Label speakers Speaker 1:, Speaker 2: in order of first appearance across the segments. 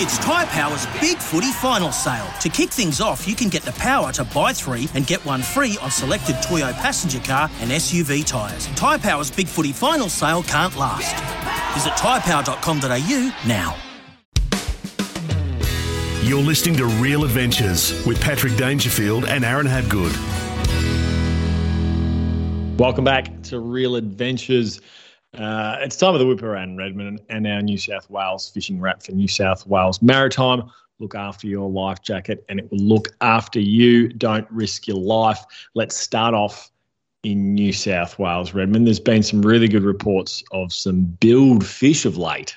Speaker 1: It's Tyre Power's Big Footy Final Sale. To kick things off, you can get the power to buy three and get one free on selected Toyo passenger car and SUV tyres. Tyre Power's Big Footy Final Sale can't last. Visit tyrepower.com.au now.
Speaker 2: You're listening to Real Adventures with Patrick Dangerfield and Aaron Habgood.
Speaker 3: Welcome back to Real Adventures. Uh, it's time of the whip around Redmond and our New South Wales fishing wrap for New South Wales Maritime. Look after your life jacket and it will look after you. Don't risk your life. Let's start off in New South Wales, Redmond. There's been some really good reports of some billfish of late.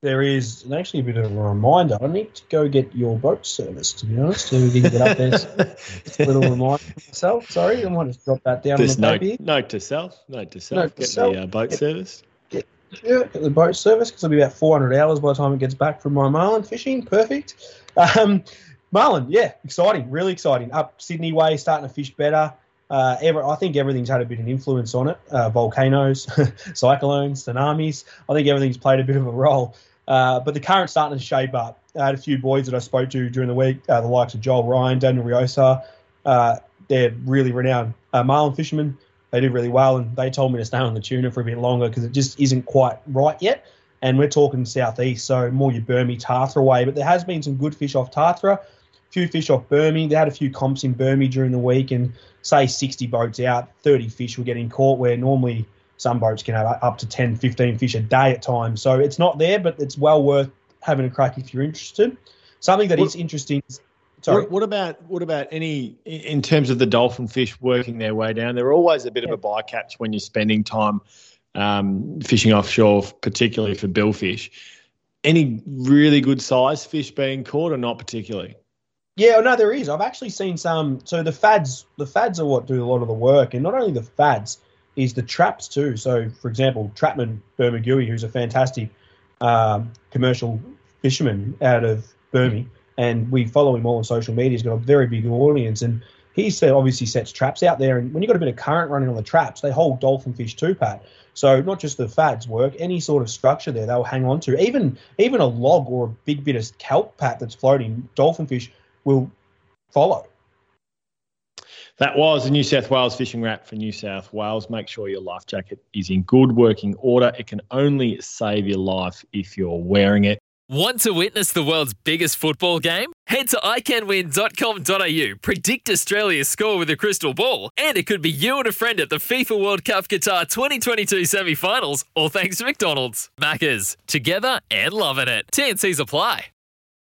Speaker 4: There is actually a bit of a reminder. I need to go get your boat service, to be honest. So we can get up there. Just a little reminder for myself. Sorry, I might just drop that down
Speaker 3: Just
Speaker 4: on the
Speaker 3: note,
Speaker 4: paper.
Speaker 3: note to self. Note to self.
Speaker 4: Note to
Speaker 3: Get
Speaker 4: self.
Speaker 3: the uh, boat
Speaker 4: Yep.
Speaker 3: service.
Speaker 4: Yeah, get the boat service because it'll be about 400 hours by the time it gets back from my marlin fishing. Perfect. Um, marlin, yeah, exciting, really exciting. Up Sydney way, starting to fish better. Uh, ever, I think everything's had a bit of an influence on it. Uh, volcanoes, cyclones, tsunamis. I think everything's played a bit of a role. Uh, but the current's starting to shape up. I had a few boys that I spoke to during the week, uh, the likes of Joel Ryan, Daniel Riosa. Uh, they're really renowned uh, marlin fishermen. They do really well, and they told me to stay on the tuna for a bit longer because it just isn't quite right yet. And we're talking southeast, so more your Burmy, Tathra way. But there has been some good fish off Tathra, a few fish off Burmy. They had a few comps in Burmy during the week, and say 60 boats out, 30 fish were getting caught, where normally some boats can have up to 10, 15 fish a day at times. So it's not there, but it's well worth having a crack if you're interested. Something that is interesting. Sorry.
Speaker 3: What, what about what about any in terms of the dolphin fish working their way down? They're always a bit of a bycatch when you're spending time um, fishing offshore, particularly for billfish. Any really good size fish being caught, or not particularly?
Speaker 4: Yeah, no, there is. I've actually seen some. So the fads, the fads are what do a lot of the work, and not only the fads, is the traps too. So, for example, Trapman Bermagui, who's a fantastic um, commercial fisherman out of Burmy, and we follow him all on social media. He's got a very big audience, and he said obviously sets traps out there. And when you've got a bit of current running on the traps, they hold dolphin fish too, Pat. So not just the fads work, any sort of structure there they'll hang on to. Even even a log or a big bit of kelp pat that's floating, dolphin fish will follow.
Speaker 3: That was the New South Wales fishing wrap for New South Wales. Make sure your life jacket is in good working order. It can only save your life if you're wearing it.
Speaker 5: Want to witness the world's biggest football game? Head to iCanWin.com.au, predict Australia's score with a crystal ball, and it could be you and a friend at the FIFA World Cup Qatar 2022 semi finals, all thanks to McDonald's. Maccas, together and loving it. TNCs apply.